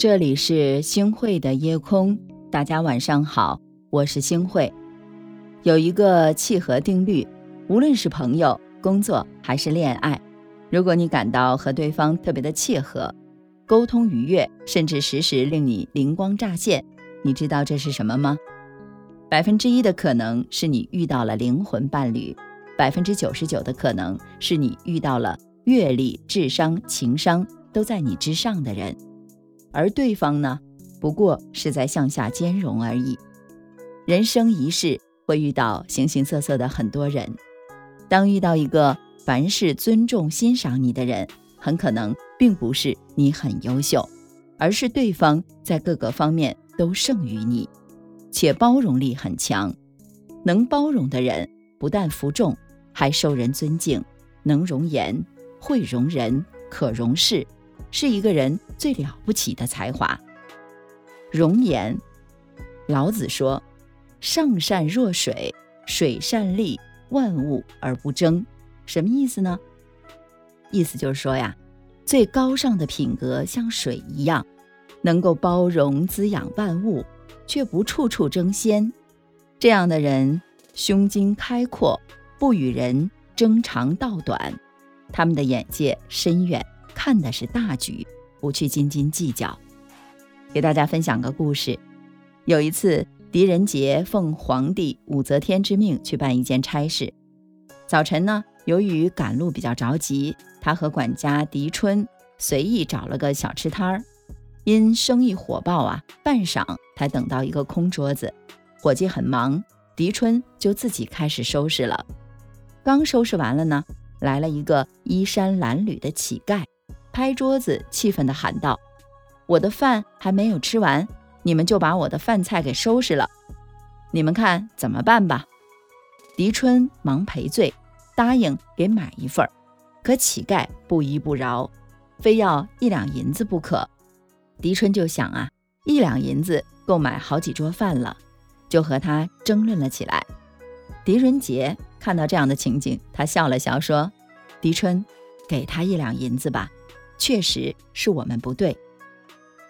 这里是星汇的夜空，大家晚上好，我是星汇。有一个契合定律，无论是朋友、工作还是恋爱，如果你感到和对方特别的契合，沟通愉悦，甚至时时令你灵光乍现，你知道这是什么吗？百分之一的可能是你遇到了灵魂伴侣，百分之九十九的可能是你遇到了阅历、智商、情商都在你之上的人。而对方呢，不过是在向下兼容而已。人生一世会遇到形形色色的很多人，当遇到一个凡事尊重、欣赏你的人，很可能并不是你很优秀，而是对方在各个方面都胜于你，且包容力很强。能包容的人，不但服众，还受人尊敬，能容言，会容人，可容事。是一个人最了不起的才华。容颜，老子说：“上善若水，水善利万物而不争。”什么意思呢？意思就是说呀，最高尚的品格像水一样，能够包容滋养万物，却不处处争先。这样的人胸襟开阔，不与人争长道短，他们的眼界深远。看的是大局，不去斤斤计较。给大家分享个故事：有一次，狄仁杰奉皇帝武则天之命去办一件差事。早晨呢，由于赶路比较着急，他和管家狄春随意找了个小吃摊儿。因生意火爆啊，半晌才等到一个空桌子。伙计很忙，狄春就自己开始收拾了。刚收拾完了呢，来了一个衣衫褴褛的乞丐。拍桌子，气愤地喊道：“我的饭还没有吃完，你们就把我的饭菜给收拾了，你们看怎么办吧？”狄春忙赔罪，答应给买一份儿，可乞丐不依不饶，非要一两银子不可。狄春就想啊，一两银子够买好几桌饭了，就和他争论了起来。狄仁杰看到这样的情景，他笑了笑说：“狄春，给他一两银子吧。”确实是我们不对。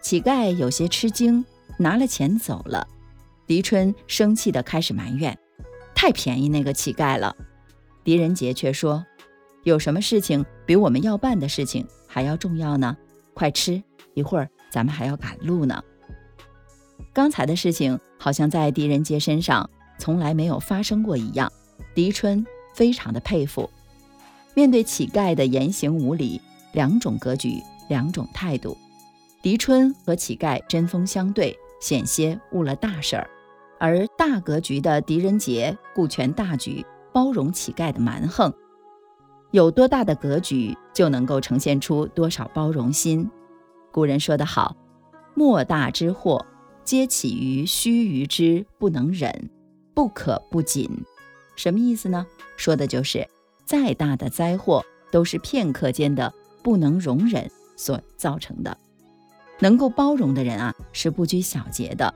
乞丐有些吃惊，拿了钱走了。狄春生气地开始埋怨：“太便宜那个乞丐了。”狄仁杰却说：“有什么事情比我们要办的事情还要重要呢？快吃，一会儿咱们还要赶路呢。”刚才的事情好像在狄仁杰身上从来没有发生过一样。狄春非常的佩服。面对乞丐的言行无礼。两种格局，两种态度。狄春和乞丐针锋相对，险些误了大事儿；而大格局的狄仁杰顾全大局，包容乞丐的蛮横。有多大的格局，就能够呈现出多少包容心。古人说得好：“莫大之祸，皆起于须臾之不能忍，不可不谨。”什么意思呢？说的就是再大的灾祸，都是片刻间的。不能容忍所造成的，能够包容的人啊，是不拘小节的，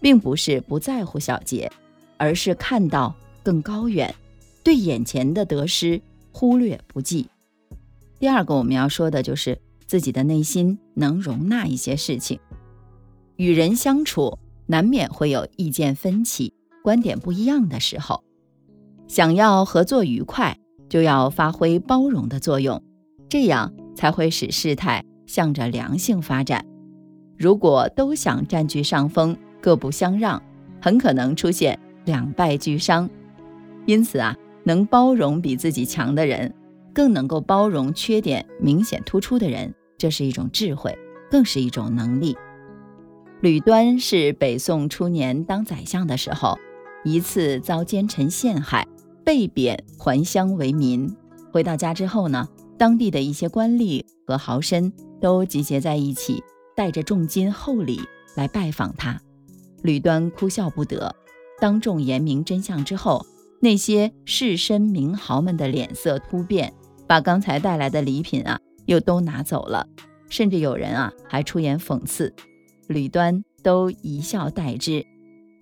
并不是不在乎小节，而是看到更高远，对眼前的得失忽略不计。第二个我们要说的就是自己的内心能容纳一些事情。与人相处难免会有意见分歧、观点不一样的时候，想要合作愉快，就要发挥包容的作用，这样。才会使事态向着良性发展。如果都想占据上风，各不相让，很可能出现两败俱伤。因此啊，能包容比自己强的人，更能够包容缺点明显突出的人，这是一种智慧，更是一种能力。吕端是北宋初年当宰相的时候，一次遭奸臣陷害，被贬还乡为民。回到家之后呢？当地的一些官吏和豪绅都集结在一起，带着重金厚礼来拜访他。吕端哭笑不得。当众言明真相之后，那些士绅名豪们的脸色突变，把刚才带来的礼品啊又都拿走了，甚至有人啊还出言讽刺。吕端都一笑代之。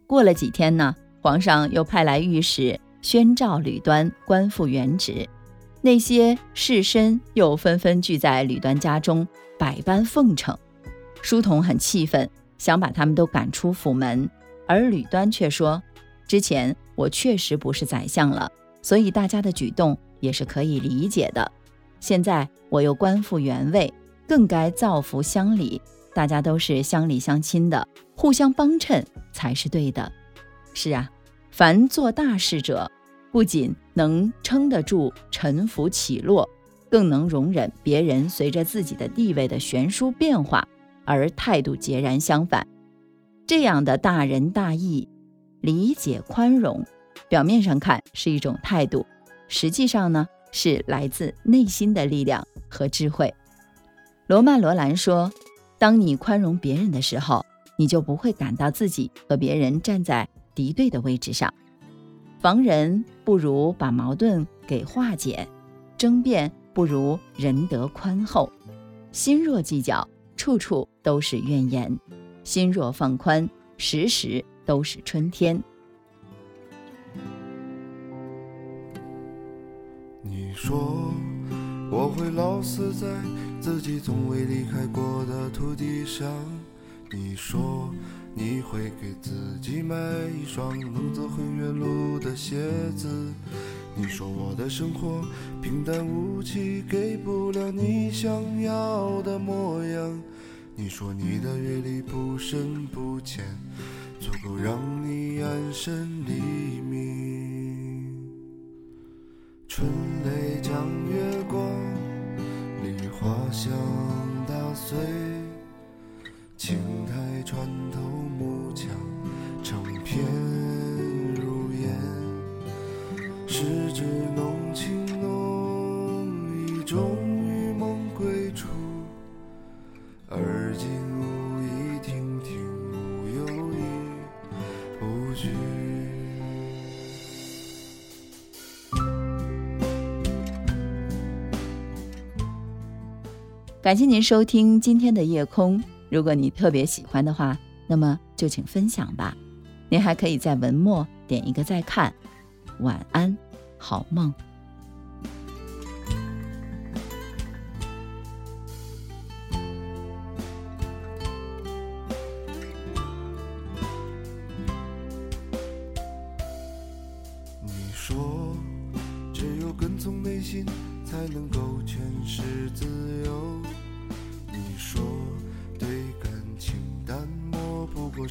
过了几天呢，皇上又派来御史宣召吕端官复原职。那些士绅又纷纷聚在吕端家中，百般奉承。书童很气愤，想把他们都赶出府门，而吕端却说：“之前我确实不是宰相了，所以大家的举动也是可以理解的。现在我又官复原位，更该造福乡里，大家都是乡里乡亲的，互相帮衬才是对的。是啊，凡做大事者，不仅能撑得住沉浮起落。”更能容忍别人随着自己的地位的悬殊变化而态度截然相反，这样的大仁大义、理解宽容，表面上看是一种态度，实际上呢是来自内心的力量和智慧。罗曼·罗兰说：“当你宽容别人的时候，你就不会感到自己和别人站在敌对的位置上。防人不如把矛盾给化解，争辩。”不如仁德宽厚，心若计较，处处都是怨言；心若放宽，时时都是春天。你说我会老死在自己从未离开过的土地上，你说你会给自己买一双能走很远路的鞋子。你说我的生活平淡无奇，给不了你想要的模样。你说你的阅历不深不浅，足够让你安身立命。春雷将月光，梨花香穿透木墙，成片。如烟。十指浓情浓意终于梦归处，而今无意亭亭无忧亦不惧。感谢您收听今天的夜空。如果你特别喜欢的话，那么就请分享吧。您还可以在文末点一个再看。晚安。好梦。你说，只有跟从内心，才能够诠释自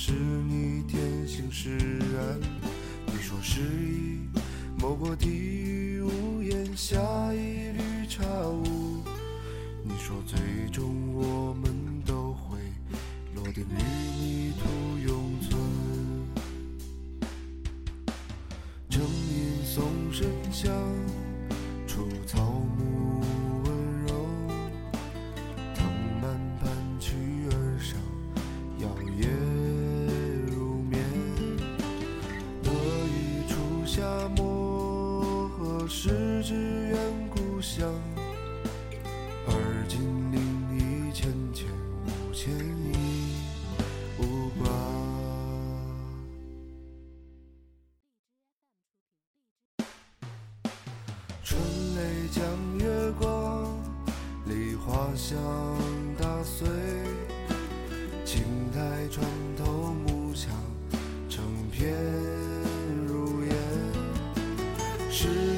是你天性使然。你说，失意。某过地狱屋檐下一缕茶雾，你说最终我们初夏末。是只远故乡，而今另一千千五千已无挂。春雷将月光，梨花香打碎，是